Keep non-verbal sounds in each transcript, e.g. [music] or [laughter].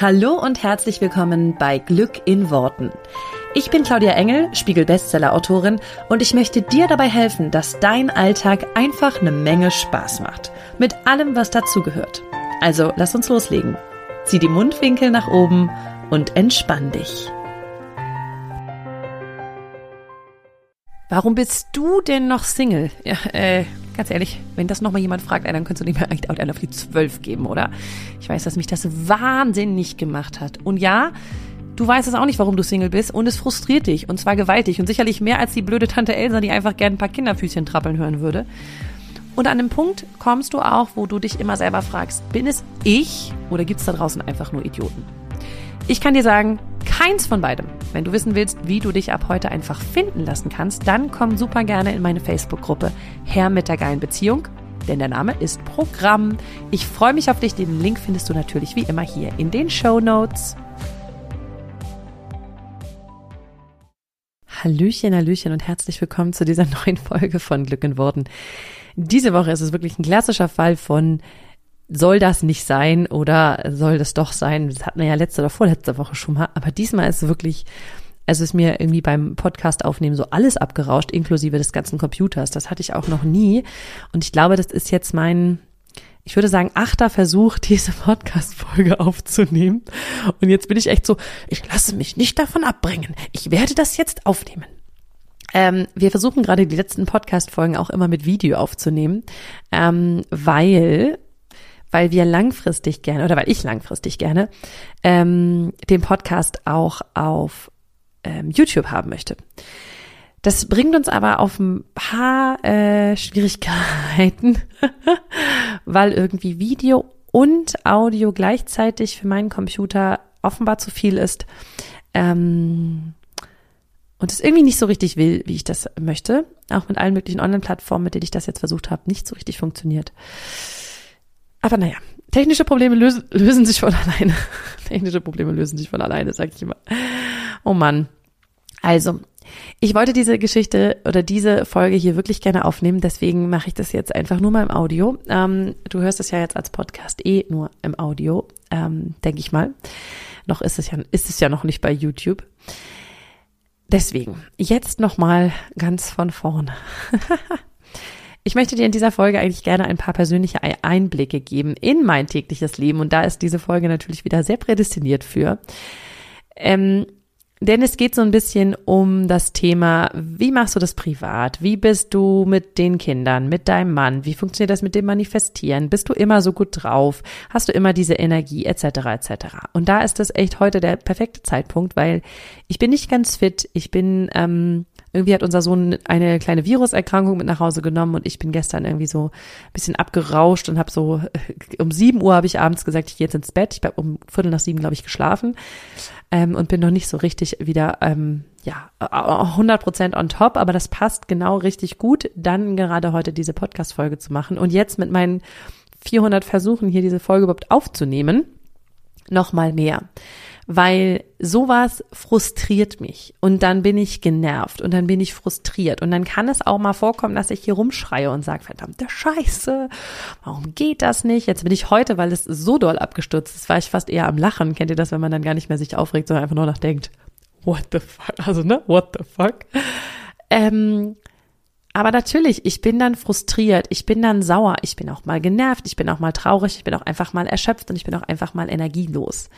Hallo und herzlich willkommen bei Glück in Worten. Ich bin Claudia Engel, Spiegel-Bestseller-Autorin und ich möchte dir dabei helfen, dass dein Alltag einfach eine Menge Spaß macht. Mit allem, was dazugehört. Also lass uns loslegen. Zieh die Mundwinkel nach oben und entspann dich. Warum bist du denn noch Single? Ja, äh, ganz ehrlich, wenn das nochmal jemand fragt, dann könntest du mir eigentlich einen auf die Zwölf geben, oder? Ich weiß, dass mich das wahnsinnig gemacht hat. Und ja, du weißt es auch nicht, warum du Single bist und es frustriert dich und zwar gewaltig und sicherlich mehr als die blöde Tante Elsa, die einfach gern ein paar Kinderfüßchen trappeln hören würde. Und an einem Punkt kommst du auch, wo du dich immer selber fragst, bin es ich oder gibt es da draußen einfach nur Idioten? Ich kann dir sagen, keins von beidem. Wenn du wissen willst, wie du dich ab heute einfach finden lassen kannst, dann komm super gerne in meine Facebook-Gruppe Herr mit der geilen Beziehung, denn der Name ist Programm. Ich freue mich auf dich. Den Link findest du natürlich wie immer hier in den Show Notes. Hallöchen, Hallöchen und herzlich willkommen zu dieser [laughs] neuen Folge von Glück in Worten. Diese Woche ist es wirklich ein klassischer Fall von soll das nicht sein oder soll das doch sein? Das hatten wir ja letzte oder vorletzte Woche schon mal, aber diesmal ist es wirklich, es ist mir irgendwie beim Podcast aufnehmen so alles abgerauscht, inklusive des ganzen Computers. Das hatte ich auch noch nie. Und ich glaube, das ist jetzt mein, ich würde sagen, achter Versuch, [laughs] diese Podcast-Folge aufzunehmen. Und jetzt bin ich echt so, ich lasse mich nicht davon abbringen. Ich werde das jetzt aufnehmen. Ähm, wir versuchen gerade die letzten Podcast-Folgen auch immer mit Video aufzunehmen, ähm, weil weil wir langfristig gerne, oder weil ich langfristig gerne, ähm, den Podcast auch auf ähm, YouTube haben möchte. Das bringt uns aber auf ein paar äh, Schwierigkeiten, [laughs] weil irgendwie Video und Audio gleichzeitig für meinen Computer offenbar zu viel ist. Ähm, und es irgendwie nicht so richtig will, wie ich das möchte. Auch mit allen möglichen Online-Plattformen, mit denen ich das jetzt versucht habe, nicht so richtig funktioniert. Aber naja, technische Probleme lösen, lösen sich von [laughs] alleine. technische Probleme lösen sich von alleine, sag ich immer. Oh Mann. Also, ich wollte diese Geschichte oder diese Folge hier wirklich gerne aufnehmen, deswegen mache ich das jetzt einfach nur mal im Audio. Ähm, du hörst es ja jetzt als Podcast eh nur im Audio, ähm, denke ich mal. Noch ist es ja, ist es ja noch nicht bei YouTube. Deswegen, jetzt nochmal ganz von vorne. [laughs] Ich möchte dir in dieser Folge eigentlich gerne ein paar persönliche Einblicke geben in mein tägliches Leben und da ist diese Folge natürlich wieder sehr prädestiniert für. Ähm, denn es geht so ein bisschen um das Thema, wie machst du das privat? Wie bist du mit den Kindern, mit deinem Mann? Wie funktioniert das mit dem Manifestieren? Bist du immer so gut drauf? Hast du immer diese Energie etc. etc. Und da ist das echt heute der perfekte Zeitpunkt, weil ich bin nicht ganz fit. Ich bin ähm, irgendwie hat unser Sohn eine kleine Viruserkrankung mit nach Hause genommen und ich bin gestern irgendwie so ein bisschen abgerauscht und habe so um sieben Uhr habe ich abends gesagt, ich gehe jetzt ins Bett. Ich habe um Viertel nach sieben, glaube ich, geschlafen ähm, und bin noch nicht so richtig wieder ähm, ja 100 Prozent on top, aber das passt genau richtig gut, dann gerade heute diese Podcast-Folge zu machen und jetzt mit meinen 400 Versuchen hier diese Folge überhaupt aufzunehmen, noch mal mehr weil sowas frustriert mich und dann bin ich genervt und dann bin ich frustriert und dann kann es auch mal vorkommen, dass ich hier rumschreie und sage, verdammte Scheiße, warum geht das nicht? Jetzt bin ich heute, weil es so doll abgestürzt ist, war ich fast eher am Lachen. Kennt ihr das, wenn man dann gar nicht mehr sich aufregt, sondern einfach nur noch denkt, what the fuck, [laughs] also ne, what the fuck? Ähm, aber natürlich, ich bin dann frustriert, ich bin dann sauer, ich bin auch mal genervt, ich bin auch mal traurig, ich bin auch einfach mal erschöpft und ich bin auch einfach mal energielos.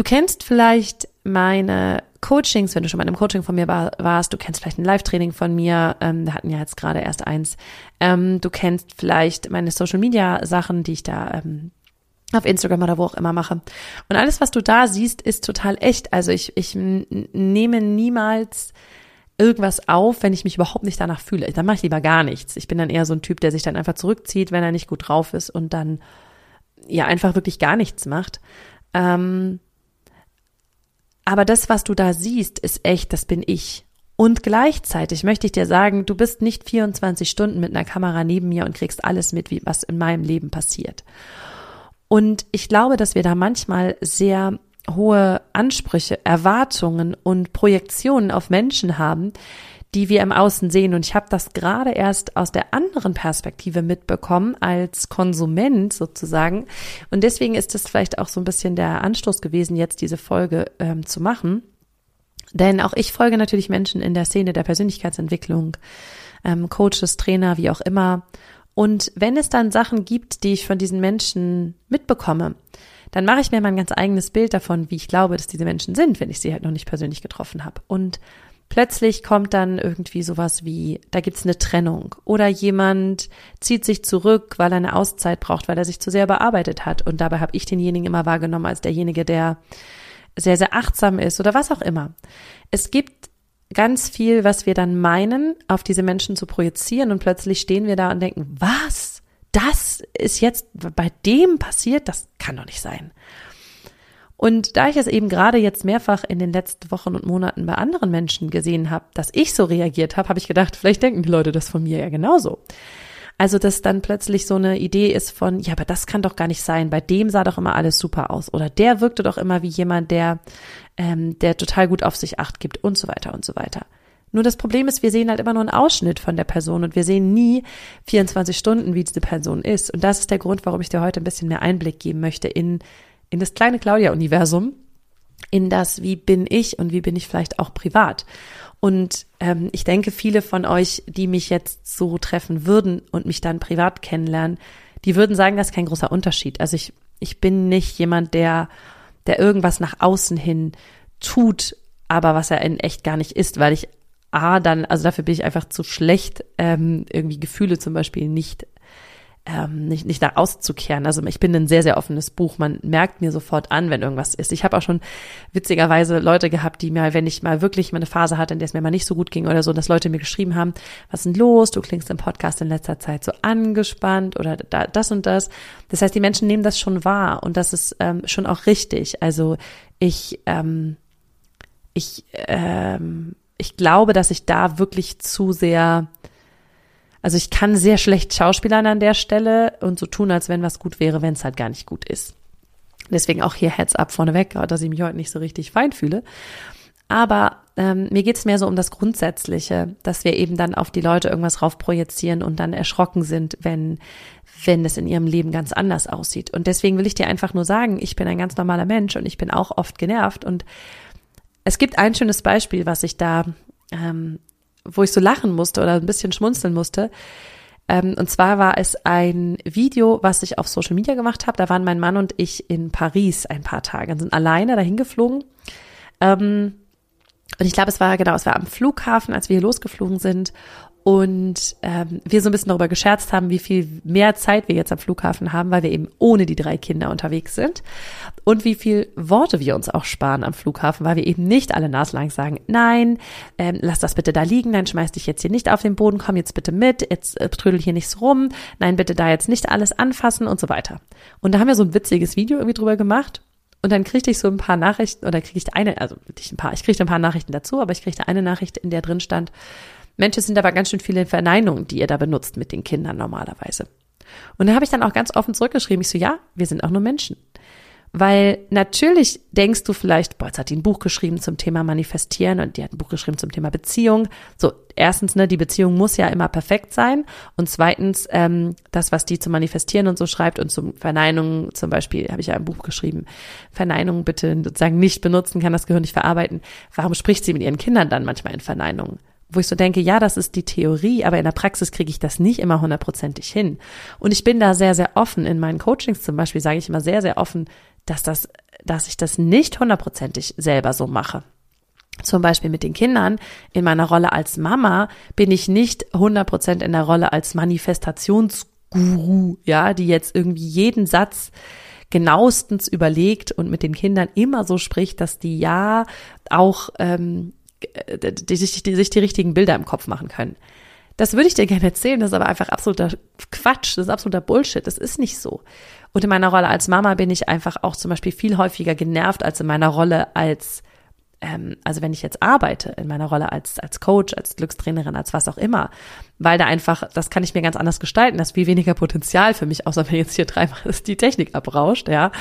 Du kennst vielleicht meine Coachings, wenn du schon mal in einem Coaching von mir war, warst, du kennst vielleicht ein Live-Training von mir, ähm, wir hatten ja jetzt gerade erst eins. Ähm, du kennst vielleicht meine Social-Media-Sachen, die ich da ähm, auf Instagram oder wo auch immer mache. Und alles, was du da siehst, ist total echt. Also ich, ich nehme niemals irgendwas auf, wenn ich mich überhaupt nicht danach fühle. Dann mache ich lieber gar nichts. Ich bin dann eher so ein Typ, der sich dann einfach zurückzieht, wenn er nicht gut drauf ist und dann ja einfach wirklich gar nichts macht. Ähm, aber das, was du da siehst, ist echt, das bin ich. Und gleichzeitig möchte ich dir sagen, du bist nicht 24 Stunden mit einer Kamera neben mir und kriegst alles mit, wie, was in meinem Leben passiert. Und ich glaube, dass wir da manchmal sehr hohe Ansprüche, Erwartungen und Projektionen auf Menschen haben, die wir im Außen sehen. Und ich habe das gerade erst aus der anderen Perspektive mitbekommen, als Konsument sozusagen. Und deswegen ist es vielleicht auch so ein bisschen der Anstoß gewesen, jetzt diese Folge ähm, zu machen. Denn auch ich folge natürlich Menschen in der Szene der Persönlichkeitsentwicklung, ähm, Coaches, Trainer, wie auch immer. Und wenn es dann Sachen gibt, die ich von diesen Menschen mitbekomme, dann mache ich mir mal ein ganz eigenes Bild davon, wie ich glaube, dass diese Menschen sind, wenn ich sie halt noch nicht persönlich getroffen habe. Und plötzlich kommt dann irgendwie sowas wie, da gibt's eine Trennung oder jemand zieht sich zurück, weil er eine Auszeit braucht, weil er sich zu sehr bearbeitet hat. Und dabei habe ich denjenigen immer wahrgenommen als derjenige, der sehr, sehr achtsam ist oder was auch immer. Es gibt ganz viel, was wir dann meinen, auf diese Menschen zu projizieren und plötzlich stehen wir da und denken, was? Das ist jetzt bei dem passiert? Das kann doch nicht sein. Und da ich es eben gerade jetzt mehrfach in den letzten Wochen und Monaten bei anderen Menschen gesehen habe, dass ich so reagiert habe, habe ich gedacht, vielleicht denken die Leute das von mir ja genauso. Also, dass dann plötzlich so eine Idee ist von, ja, aber das kann doch gar nicht sein. Bei dem sah doch immer alles super aus. Oder der wirkte doch immer wie jemand, der, ähm, der total gut auf sich acht gibt und so weiter und so weiter. Nur das Problem ist, wir sehen halt immer nur einen Ausschnitt von der Person und wir sehen nie 24 Stunden, wie diese Person ist. Und das ist der Grund, warum ich dir heute ein bisschen mehr Einblick geben möchte in in das kleine Claudia-Universum, in das, wie bin ich und wie bin ich vielleicht auch privat. Und ähm, ich denke, viele von euch, die mich jetzt so treffen würden und mich dann privat kennenlernen, die würden sagen, das ist kein großer Unterschied. Also ich, ich bin nicht jemand, der, der irgendwas nach außen hin tut, aber was er in echt gar nicht ist, weil ich A, dann, also dafür bin ich einfach zu schlecht, ähm, irgendwie Gefühle zum Beispiel nicht ähm, nicht, nicht da auszukehren. Also ich bin ein sehr, sehr offenes Buch. Man merkt mir sofort an, wenn irgendwas ist. Ich habe auch schon witzigerweise Leute gehabt, die mir, wenn ich mal wirklich mal eine Phase hatte, in der es mir mal nicht so gut ging oder so, dass Leute mir geschrieben haben, was ist denn los? Du klingst im Podcast in letzter Zeit so angespannt oder da, das und das. Das heißt, die Menschen nehmen das schon wahr und das ist ähm, schon auch richtig. Also ich, ähm, ich, ähm, ich glaube, dass ich da wirklich zu sehr also ich kann sehr schlecht schauspielern an der Stelle und so tun, als wenn was gut wäre, wenn es halt gar nicht gut ist. Deswegen auch hier Heads up vorneweg, dass ich mich heute nicht so richtig fein fühle. Aber ähm, mir geht's mehr so um das Grundsätzliche, dass wir eben dann auf die Leute irgendwas raufprojizieren und dann erschrocken sind, wenn, wenn es in ihrem Leben ganz anders aussieht. Und deswegen will ich dir einfach nur sagen, ich bin ein ganz normaler Mensch und ich bin auch oft genervt. Und es gibt ein schönes Beispiel, was ich da ähm, wo ich so lachen musste oder ein bisschen schmunzeln musste. Ähm, und zwar war es ein Video, was ich auf Social Media gemacht habe. Da waren mein Mann und ich in Paris ein paar Tage und sind alleine dahin geflogen. Ähm, und ich glaube, es war genau, es war am Flughafen, als wir hier losgeflogen sind und ähm, wir so ein bisschen darüber gescherzt haben, wie viel mehr Zeit wir jetzt am Flughafen haben, weil wir eben ohne die drei Kinder unterwegs sind und wie viel Worte wir uns auch sparen am Flughafen, weil wir eben nicht alle naslang sagen, nein, ähm, lass das bitte da liegen, nein, schmeiß dich jetzt hier nicht auf den Boden, komm jetzt bitte mit, jetzt äh, trödel hier nicht so rum, nein, bitte da jetzt nicht alles anfassen und so weiter. Und da haben wir so ein witziges Video irgendwie drüber gemacht und dann kriegte ich so ein paar Nachrichten, oder kriege ich eine, also nicht ein paar, ich kriegte ein paar Nachrichten dazu, aber ich kriegte eine Nachricht, in der drin stand, Mensch, es sind aber ganz schön viele Verneinungen, die ihr da benutzt mit den Kindern normalerweise. Und da habe ich dann auch ganz offen zurückgeschrieben, ich so, ja, wir sind auch nur Menschen. Weil natürlich denkst du vielleicht, boah, jetzt hat die ein Buch geschrieben zum Thema Manifestieren und die hat ein Buch geschrieben zum Thema Beziehung. So, erstens, ne, die Beziehung muss ja immer perfekt sein. Und zweitens, ähm, das, was die zum Manifestieren und so schreibt und zum Verneinungen, zum Beispiel, habe ich ja ein Buch geschrieben, Verneinungen bitte sozusagen nicht benutzen, kann das Gehirn nicht verarbeiten. Warum spricht sie mit ihren Kindern dann manchmal in Verneinungen? Wo ich so denke, ja, das ist die Theorie, aber in der Praxis kriege ich das nicht immer hundertprozentig hin. Und ich bin da sehr, sehr offen. In meinen Coachings zum Beispiel sage ich immer sehr, sehr offen, dass das, dass ich das nicht hundertprozentig selber so mache. Zum Beispiel mit den Kindern. In meiner Rolle als Mama bin ich nicht hundertprozentig in der Rolle als Manifestationsguru, ja, die jetzt irgendwie jeden Satz genauestens überlegt und mit den Kindern immer so spricht, dass die ja auch ähm, die, sich, die sich die richtigen Bilder im Kopf machen können. Das würde ich dir gerne erzählen, das ist aber einfach absoluter Quatsch, das ist absoluter Bullshit, das ist nicht so. Und in meiner Rolle als Mama bin ich einfach auch zum Beispiel viel häufiger genervt als in meiner Rolle als, ähm, also wenn ich jetzt arbeite, in meiner Rolle als, als Coach, als Glückstrainerin, als was auch immer. Weil da einfach, das kann ich mir ganz anders gestalten, das ist viel weniger Potenzial für mich, außer wenn jetzt hier dreimal [laughs] die Technik abrauscht, ja.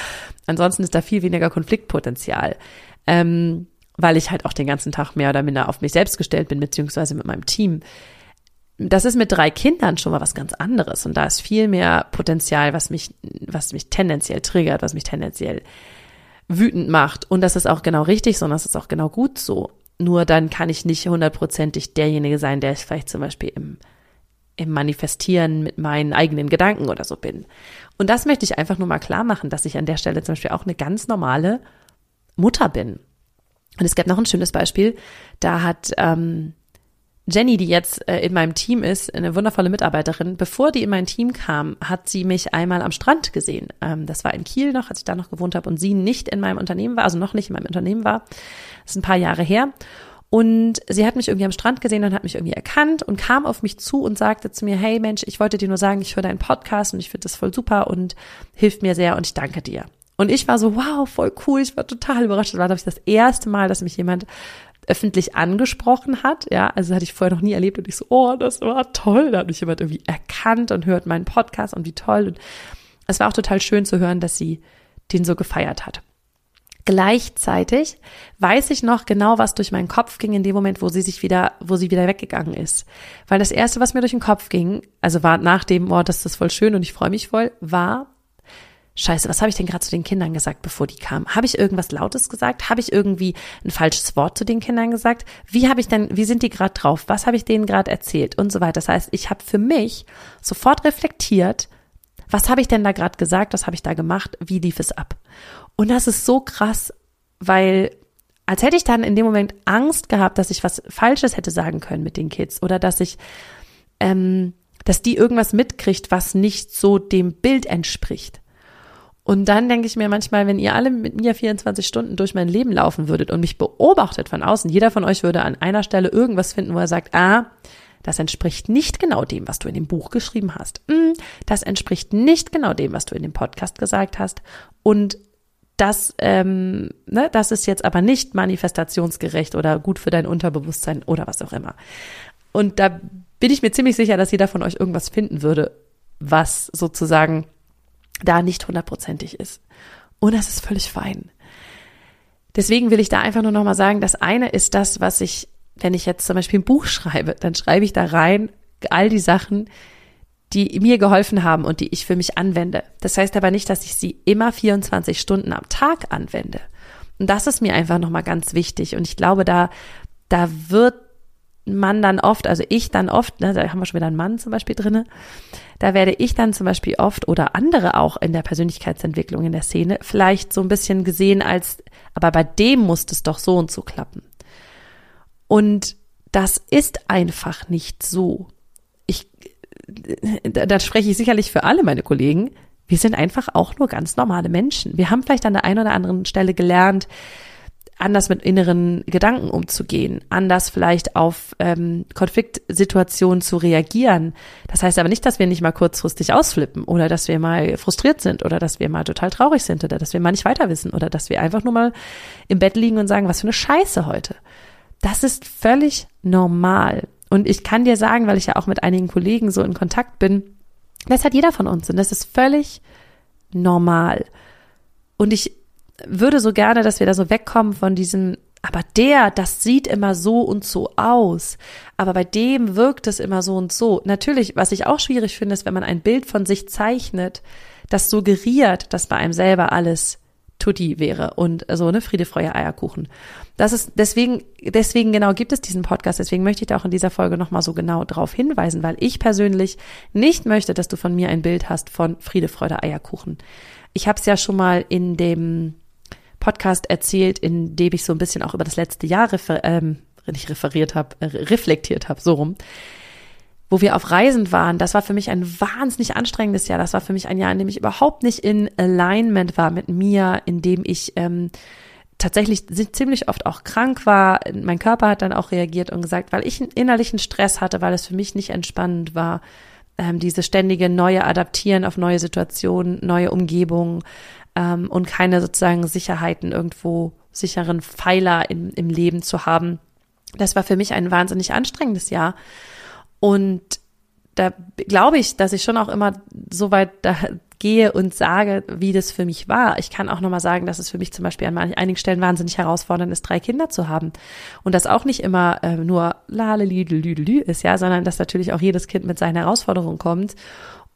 Ansonsten ist da viel weniger Konfliktpotenzial. Ähm, weil ich halt auch den ganzen Tag mehr oder minder auf mich selbst gestellt bin, beziehungsweise mit meinem Team. Das ist mit drei Kindern schon mal was ganz anderes und da ist viel mehr Potenzial, was mich, was mich tendenziell triggert, was mich tendenziell wütend macht. Und das ist auch genau richtig so und das ist auch genau gut so. Nur dann kann ich nicht hundertprozentig derjenige sein, der ich vielleicht zum Beispiel im, im Manifestieren mit meinen eigenen Gedanken oder so bin. Und das möchte ich einfach nur mal klar machen, dass ich an der Stelle zum Beispiel auch eine ganz normale Mutter bin. Und es gab noch ein schönes Beispiel. Da hat ähm, Jenny, die jetzt äh, in meinem Team ist, eine wundervolle Mitarbeiterin, bevor die in mein Team kam, hat sie mich einmal am Strand gesehen. Ähm, das war in Kiel noch, als ich da noch gewohnt habe und sie nicht in meinem Unternehmen war, also noch nicht in meinem Unternehmen war. Das ist ein paar Jahre her. Und sie hat mich irgendwie am Strand gesehen und hat mich irgendwie erkannt und kam auf mich zu und sagte zu mir, hey Mensch, ich wollte dir nur sagen, ich höre deinen Podcast und ich finde das voll super und hilft mir sehr und ich danke dir. Und ich war so, wow, voll cool. Ich war total überrascht. Das war, glaube ich, das erste Mal, dass mich jemand öffentlich angesprochen hat. Ja, also hatte ich vorher noch nie erlebt und ich so, oh, das war toll. Da hat mich jemand irgendwie erkannt und hört meinen Podcast und wie toll. Und es war auch total schön zu hören, dass sie den so gefeiert hat. Gleichzeitig weiß ich noch genau, was durch meinen Kopf ging in dem Moment, wo sie sich wieder, wo sie wieder weggegangen ist. Weil das erste, was mir durch den Kopf ging, also war nach dem, oh, das ist voll schön und ich freue mich voll, war, Scheiße, was habe ich denn gerade zu den Kindern gesagt, bevor die kamen? Habe ich irgendwas Lautes gesagt? Habe ich irgendwie ein falsches Wort zu den Kindern gesagt? Wie habe ich denn, wie sind die gerade drauf? Was habe ich denen gerade erzählt und so weiter? Das heißt, ich habe für mich sofort reflektiert, was habe ich denn da gerade gesagt? Was habe ich da gemacht? Wie lief es ab? Und das ist so krass, weil als hätte ich dann in dem Moment Angst gehabt, dass ich was Falsches hätte sagen können mit den Kids oder dass ich, ähm, dass die irgendwas mitkriegt, was nicht so dem Bild entspricht. Und dann denke ich mir manchmal, wenn ihr alle mit mir 24 Stunden durch mein Leben laufen würdet und mich beobachtet von außen, jeder von euch würde an einer Stelle irgendwas finden, wo er sagt, ah, das entspricht nicht genau dem, was du in dem Buch geschrieben hast. Hm, das entspricht nicht genau dem, was du in dem Podcast gesagt hast. Und das, ähm, ne, das ist jetzt aber nicht manifestationsgerecht oder gut für dein Unterbewusstsein oder was auch immer. Und da bin ich mir ziemlich sicher, dass jeder von euch irgendwas finden würde, was sozusagen da nicht hundertprozentig ist. Und das ist völlig fein. Deswegen will ich da einfach nur nochmal sagen, das eine ist das, was ich, wenn ich jetzt zum Beispiel ein Buch schreibe, dann schreibe ich da rein all die Sachen, die mir geholfen haben und die ich für mich anwende. Das heißt aber nicht, dass ich sie immer 24 Stunden am Tag anwende. Und das ist mir einfach nochmal ganz wichtig. Und ich glaube, da, da wird man dann oft, also ich dann oft, ne, da haben wir schon wieder einen Mann zum Beispiel drinne, da werde ich dann zum Beispiel oft oder andere auch in der Persönlichkeitsentwicklung in der Szene vielleicht so ein bisschen gesehen als, aber bei dem muss es doch so und so klappen. Und das ist einfach nicht so. Ich, da, da spreche ich sicherlich für alle meine Kollegen. Wir sind einfach auch nur ganz normale Menschen. Wir haben vielleicht an der einen oder anderen Stelle gelernt, anders mit inneren Gedanken umzugehen, anders vielleicht auf ähm, Konfliktsituationen zu reagieren. Das heißt aber nicht, dass wir nicht mal kurzfristig ausflippen oder dass wir mal frustriert sind oder dass wir mal total traurig sind oder dass wir mal nicht weiter wissen oder dass wir einfach nur mal im Bett liegen und sagen, was für eine Scheiße heute. Das ist völlig normal. Und ich kann dir sagen, weil ich ja auch mit einigen Kollegen so in Kontakt bin, das hat jeder von uns und das ist völlig normal. Und ich würde so gerne, dass wir da so wegkommen von diesem, aber der, das sieht immer so und so aus. Aber bei dem wirkt es immer so und so. Natürlich, was ich auch schwierig finde, ist, wenn man ein Bild von sich zeichnet, das suggeriert, dass bei einem selber alles Tutti wäre und so, ne, Friede, Freude, Eierkuchen. Das ist, deswegen, deswegen genau gibt es diesen Podcast. Deswegen möchte ich da auch in dieser Folge nochmal so genau drauf hinweisen, weil ich persönlich nicht möchte, dass du von mir ein Bild hast von Friede, Freude, Eierkuchen. Ich habe es ja schon mal in dem Podcast erzählt, in dem ich so ein bisschen auch über das letzte Jahr refer ähm, nicht referiert habe, äh, reflektiert habe, so rum, wo wir auf Reisen waren. Das war für mich ein wahnsinnig anstrengendes Jahr. Das war für mich ein Jahr, in dem ich überhaupt nicht in Alignment war mit mir, in dem ich ähm, tatsächlich ziemlich oft auch krank war. Mein Körper hat dann auch reagiert und gesagt, weil ich einen innerlichen Stress hatte, weil es für mich nicht entspannend war, ähm, diese ständige neue Adaptieren auf neue Situationen, neue Umgebungen, ähm, und keine sozusagen Sicherheiten irgendwo, sicheren Pfeiler im, im Leben zu haben. Das war für mich ein wahnsinnig anstrengendes Jahr. Und da glaube ich, dass ich schon auch immer so weit da gehe und sage, wie das für mich war. Ich kann auch nochmal sagen, dass es für mich zum Beispiel an einigen Stellen wahnsinnig herausfordernd ist, drei Kinder zu haben. Und das auch nicht immer äh, nur lalelüdelüdelü ist, ja, sondern dass natürlich auch jedes Kind mit seinen Herausforderungen kommt.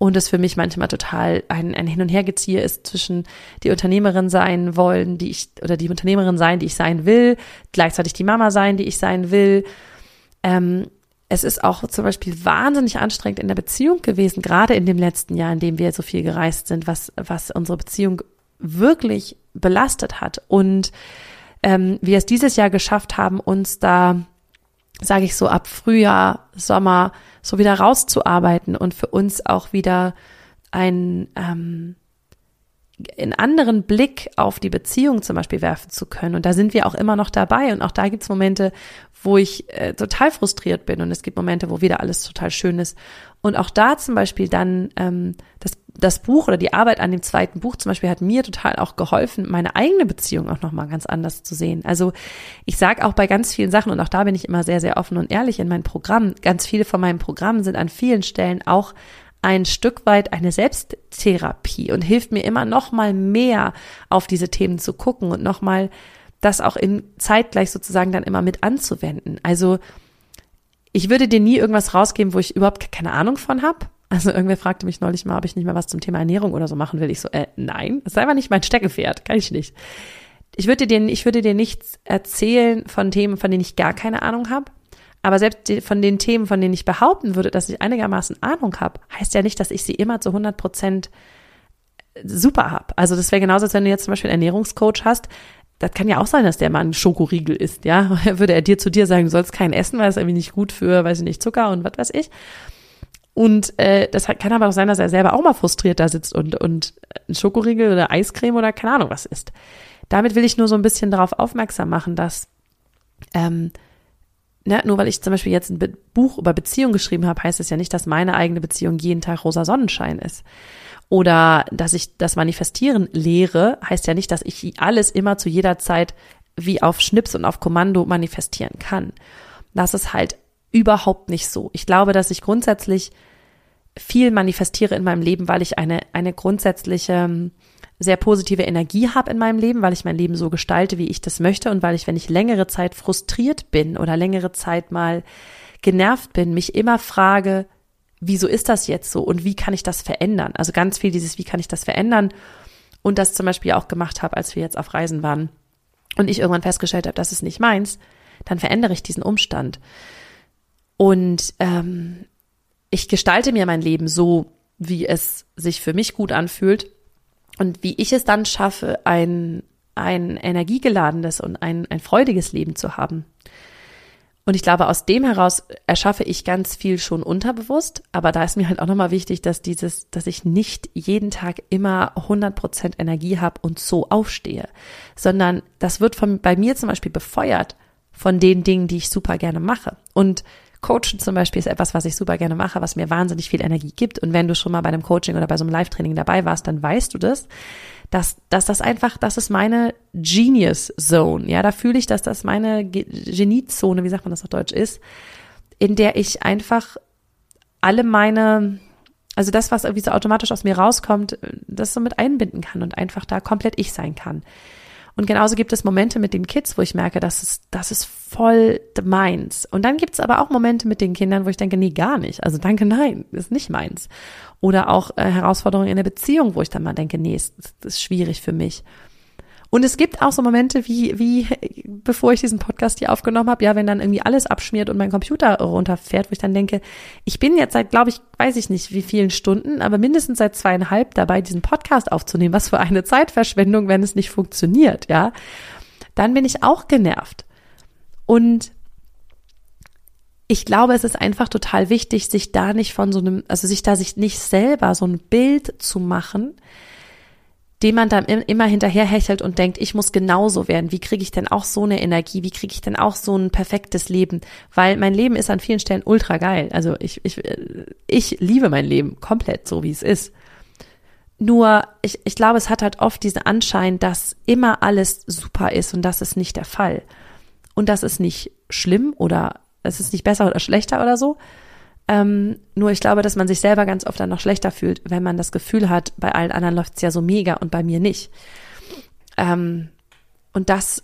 Und es für mich manchmal total ein, ein Hin- und Hergeziehe ist zwischen die Unternehmerin sein wollen, die ich, oder die Unternehmerin sein, die ich sein will, gleichzeitig die Mama sein, die ich sein will. Ähm, es ist auch zum Beispiel wahnsinnig anstrengend in der Beziehung gewesen, gerade in dem letzten Jahr, in dem wir so viel gereist sind, was, was unsere Beziehung wirklich belastet hat. Und ähm, wir es dieses Jahr geschafft haben, uns da, sage ich so, ab Frühjahr, Sommer so wieder rauszuarbeiten und für uns auch wieder ein ähm, einen anderen Blick auf die Beziehung zum Beispiel werfen zu können. Und da sind wir auch immer noch dabei. Und auch da gibt's Momente, wo ich äh, total frustriert bin. Und es gibt Momente, wo wieder alles total schön ist. Und auch da zum Beispiel dann ähm, das, das Buch oder die Arbeit an dem zweiten Buch zum Beispiel hat mir total auch geholfen, meine eigene Beziehung auch nochmal ganz anders zu sehen. Also ich sage auch bei ganz vielen Sachen, und auch da bin ich immer sehr, sehr offen und ehrlich in meinem Programm, ganz viele von meinen Programmen sind an vielen Stellen auch ein Stück weit eine Selbsttherapie und hilft mir immer noch mal mehr auf diese Themen zu gucken und noch mal das auch in zeitgleich sozusagen dann immer mit anzuwenden. Also ich würde dir nie irgendwas rausgeben, wo ich überhaupt keine Ahnung von habe. Also irgendwer fragte mich neulich mal, ob ich nicht mal was zum Thema Ernährung oder so machen will. Ich so, äh, nein, das ist einfach nicht mein Steckenpferd, kann ich nicht. Ich würde dir, ich würde dir nichts erzählen von Themen, von denen ich gar keine Ahnung habe. Aber selbst von den Themen, von denen ich behaupten würde, dass ich einigermaßen Ahnung habe, heißt ja nicht, dass ich sie immer zu 100 Prozent super habe. Also das wäre genauso, als wenn du jetzt zum Beispiel einen Ernährungscoach hast. Das kann ja auch sein, dass der Mann ein Schokoriegel isst, ja. [laughs] Würde er dir zu dir sagen, du sollst keinen essen, weil es irgendwie nicht gut für, weiß ich nicht, Zucker und was weiß ich. Und äh, das kann aber auch sein, dass er selber auch mal frustriert da sitzt und, und ein Schokoriegel oder Eiscreme oder keine Ahnung was isst. Damit will ich nur so ein bisschen darauf aufmerksam machen, dass ähm, ne, nur weil ich zum Beispiel jetzt ein Buch über Beziehung geschrieben habe, heißt es ja nicht, dass meine eigene Beziehung jeden Tag rosa Sonnenschein ist. Oder dass ich das Manifestieren lehre, heißt ja nicht, dass ich alles immer zu jeder Zeit wie auf Schnips und auf Kommando manifestieren kann. Das ist halt überhaupt nicht so. Ich glaube, dass ich grundsätzlich viel manifestiere in meinem Leben, weil ich eine, eine grundsätzliche sehr positive Energie habe in meinem Leben, weil ich mein Leben so gestalte, wie ich das möchte und weil ich, wenn ich längere Zeit frustriert bin oder längere Zeit mal genervt bin, mich immer frage, wieso ist das jetzt so und wie kann ich das verändern? Also ganz viel dieses, wie kann ich das verändern? Und das zum Beispiel auch gemacht habe, als wir jetzt auf Reisen waren und ich irgendwann festgestellt habe, das ist nicht meins, dann verändere ich diesen Umstand. Und ähm, ich gestalte mir mein Leben so, wie es sich für mich gut anfühlt und wie ich es dann schaffe, ein, ein energiegeladenes und ein, ein freudiges Leben zu haben. Und ich glaube, aus dem heraus erschaffe ich ganz viel schon unterbewusst. Aber da ist mir halt auch nochmal wichtig, dass dieses, dass ich nicht jeden Tag immer 100 Prozent Energie habe und so aufstehe, sondern das wird von, bei mir zum Beispiel befeuert von den Dingen, die ich super gerne mache. Und Coachen zum Beispiel ist etwas, was ich super gerne mache, was mir wahnsinnig viel Energie gibt. Und wenn du schon mal bei einem Coaching oder bei so einem Live-Training dabei warst, dann weißt du das, dass, dass das einfach, das ist meine Genius Zone. Ja, da fühle ich, dass das meine Geniezone, wie sagt man das auf Deutsch ist, in der ich einfach alle meine, also das, was irgendwie so automatisch aus mir rauskommt, das so mit einbinden kann und einfach da komplett ich sein kann. Und genauso gibt es Momente mit den Kids, wo ich merke, das ist, das ist voll meins. Und dann gibt es aber auch Momente mit den Kindern, wo ich denke, nee, gar nicht. Also danke, nein, ist nicht meins. Oder auch äh, Herausforderungen in der Beziehung, wo ich dann mal denke, nee, ist, ist schwierig für mich. Und es gibt auch so Momente wie, wie [laughs] bevor ich diesen Podcast hier aufgenommen habe, ja, wenn dann irgendwie alles abschmiert und mein Computer runterfährt, wo ich dann denke, ich bin jetzt seit, glaube ich, weiß ich nicht wie vielen Stunden, aber mindestens seit zweieinhalb dabei, diesen Podcast aufzunehmen. Was für eine Zeitverschwendung, wenn es nicht funktioniert, ja. Dann bin ich auch genervt. Und ich glaube, es ist einfach total wichtig, sich da nicht von so einem, also sich da sich nicht selber so ein Bild zu machen, dem man dann immer hinterher hechelt und denkt, ich muss genauso werden. Wie kriege ich denn auch so eine Energie? Wie kriege ich denn auch so ein perfektes Leben? Weil mein Leben ist an vielen Stellen ultra geil. Also ich, ich, ich liebe mein Leben komplett so, wie es ist. Nur, ich, ich glaube, es hat halt oft diesen Anschein, dass immer alles super ist und das ist nicht der Fall. Und das ist nicht schlimm oder es ist nicht besser oder schlechter oder so, Ähm, nur ich glaube, dass man sich selber ganz oft dann noch schlechter fühlt, wenn man das Gefühl hat, bei allen anderen läuft's ja so mega und bei mir nicht. Ähm, und das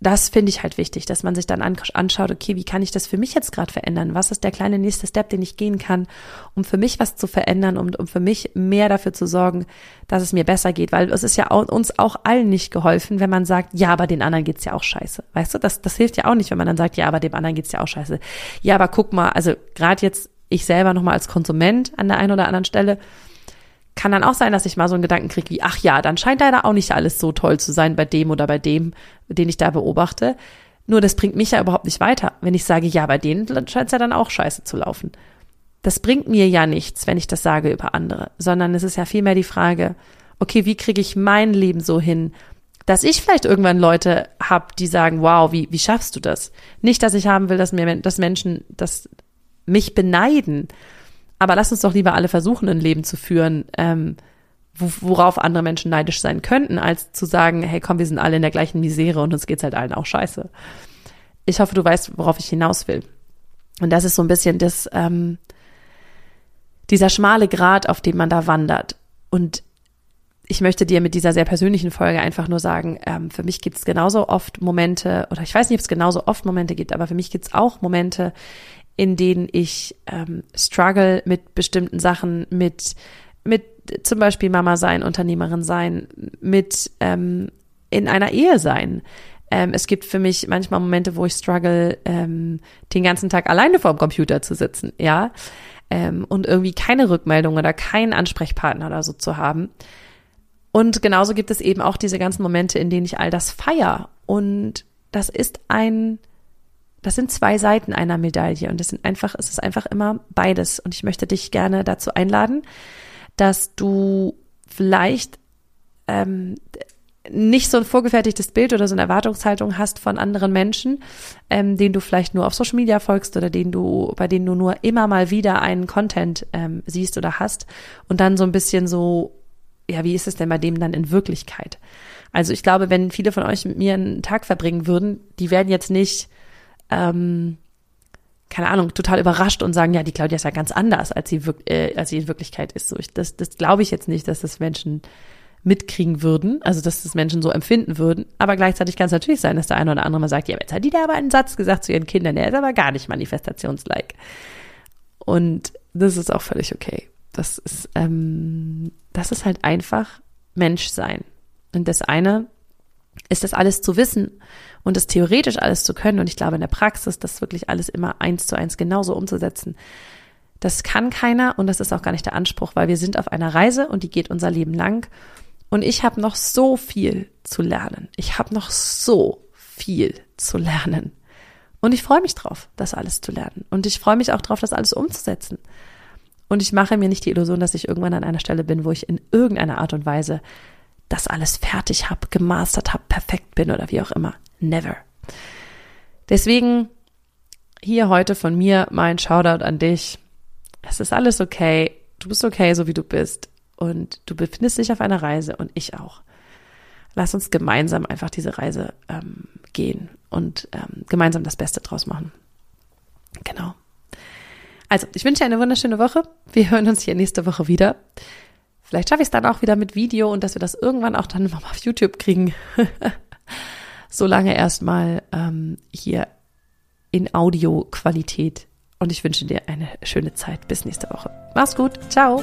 das finde ich halt wichtig, dass man sich dann anschaut, okay, wie kann ich das für mich jetzt gerade verändern? Was ist der kleine nächste Step, den ich gehen kann, um für mich was zu verändern und um für mich mehr dafür zu sorgen, dass es mir besser geht? Weil es ist ja uns auch allen nicht geholfen, wenn man sagt, ja, aber den anderen geht's ja auch scheiße. Weißt du, das, das hilft ja auch nicht, wenn man dann sagt, ja, aber dem anderen geht's ja auch scheiße. Ja, aber guck mal, also gerade jetzt ich selber nochmal als Konsument an der einen oder anderen Stelle, kann dann auch sein, dass ich mal so einen Gedanken kriege wie, ach ja, dann scheint leider auch nicht alles so toll zu sein bei dem oder bei dem, den ich da beobachte. Nur das bringt mich ja überhaupt nicht weiter, wenn ich sage, ja, bei denen scheint es ja dann auch scheiße zu laufen. Das bringt mir ja nichts, wenn ich das sage über andere, sondern es ist ja vielmehr die Frage, okay, wie kriege ich mein Leben so hin, dass ich vielleicht irgendwann Leute habe, die sagen, wow, wie, wie schaffst du das? Nicht, dass ich haben will, dass mir, dass Menschen das mich beneiden, aber lass uns doch lieber alle versuchen, ein Leben zu führen, ähm, worauf andere Menschen neidisch sein könnten, als zu sagen, hey komm, wir sind alle in der gleichen Misere und uns geht's halt allen auch scheiße. Ich hoffe, du weißt, worauf ich hinaus will. Und das ist so ein bisschen das, ähm, dieser schmale Grat, auf dem man da wandert. Und ich möchte dir mit dieser sehr persönlichen Folge einfach nur sagen, ähm, für mich gibt es genauso oft Momente, oder ich weiß nicht, ob es genauso oft Momente gibt, aber für mich gibt es auch Momente, in denen ich ähm, struggle mit bestimmten Sachen, mit, mit zum Beispiel Mama sein, Unternehmerin sein, mit ähm, in einer Ehe sein. Ähm, es gibt für mich manchmal Momente, wo ich struggle, ähm, den ganzen Tag alleine vorm Computer zu sitzen, ja, ähm, und irgendwie keine Rückmeldung oder keinen Ansprechpartner oder so zu haben. Und genauso gibt es eben auch diese ganzen Momente, in denen ich all das feier. Und das ist ein das sind zwei Seiten einer Medaille und das sind einfach, es ist einfach immer beides. Und ich möchte dich gerne dazu einladen, dass du vielleicht ähm, nicht so ein vorgefertigtes Bild oder so eine Erwartungshaltung hast von anderen Menschen, ähm, denen du vielleicht nur auf Social Media folgst oder denen du, bei denen du nur immer mal wieder einen Content ähm, siehst oder hast und dann so ein bisschen so, ja, wie ist es denn bei dem dann in Wirklichkeit? Also ich glaube, wenn viele von euch mit mir einen Tag verbringen würden, die werden jetzt nicht ähm, keine Ahnung, total überrascht und sagen, ja, die Claudia ist ja ganz anders, als sie, äh, als sie in Wirklichkeit ist. So, ich, das das glaube ich jetzt nicht, dass das Menschen mitkriegen würden, also dass das Menschen so empfinden würden. Aber gleichzeitig kann es natürlich sein, dass der eine oder andere mal sagt, ja, jetzt hat die da aber einen Satz gesagt zu ihren Kindern, der ist aber gar nicht manifestationslike. Und das ist auch völlig okay. Das ist, ähm, das ist halt einfach Menschsein. Und das eine ist das alles zu wissen und das theoretisch alles zu können und ich glaube in der Praxis das wirklich alles immer eins zu eins genauso umzusetzen. Das kann keiner und das ist auch gar nicht der Anspruch, weil wir sind auf einer Reise und die geht unser Leben lang und ich habe noch so viel zu lernen. Ich habe noch so viel zu lernen. Und ich freue mich drauf, das alles zu lernen. Und ich freue mich auch drauf, das alles umzusetzen. Und ich mache mir nicht die Illusion, dass ich irgendwann an einer Stelle bin, wo ich in irgendeiner Art und Weise das alles fertig habe, gemastert habe, perfekt bin oder wie auch immer. Never. Deswegen hier heute von mir mein Shoutout an dich. Es ist alles okay. Du bist okay, so wie du bist. Und du befindest dich auf einer Reise und ich auch. Lass uns gemeinsam einfach diese Reise ähm, gehen und ähm, gemeinsam das Beste draus machen. Genau. Also, ich wünsche dir eine wunderschöne Woche. Wir hören uns hier nächste Woche wieder. Vielleicht schaffe ich es dann auch wieder mit Video und dass wir das irgendwann auch dann [laughs] mal auf YouTube kriegen. [laughs] Solange erstmal ähm, hier in Audioqualität. Und ich wünsche dir eine schöne Zeit. Bis nächste Woche. Mach's gut. Ciao.